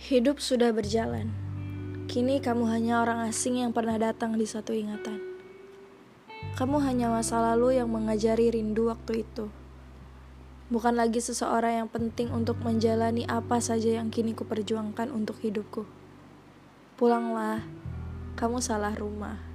Hidup sudah berjalan. Kini kamu hanya orang asing yang pernah datang di satu ingatan. Kamu hanya masa lalu yang mengajari rindu waktu itu. Bukan lagi seseorang yang penting untuk menjalani apa saja yang kini kuperjuangkan untuk hidupku. Pulanglah, kamu salah rumah.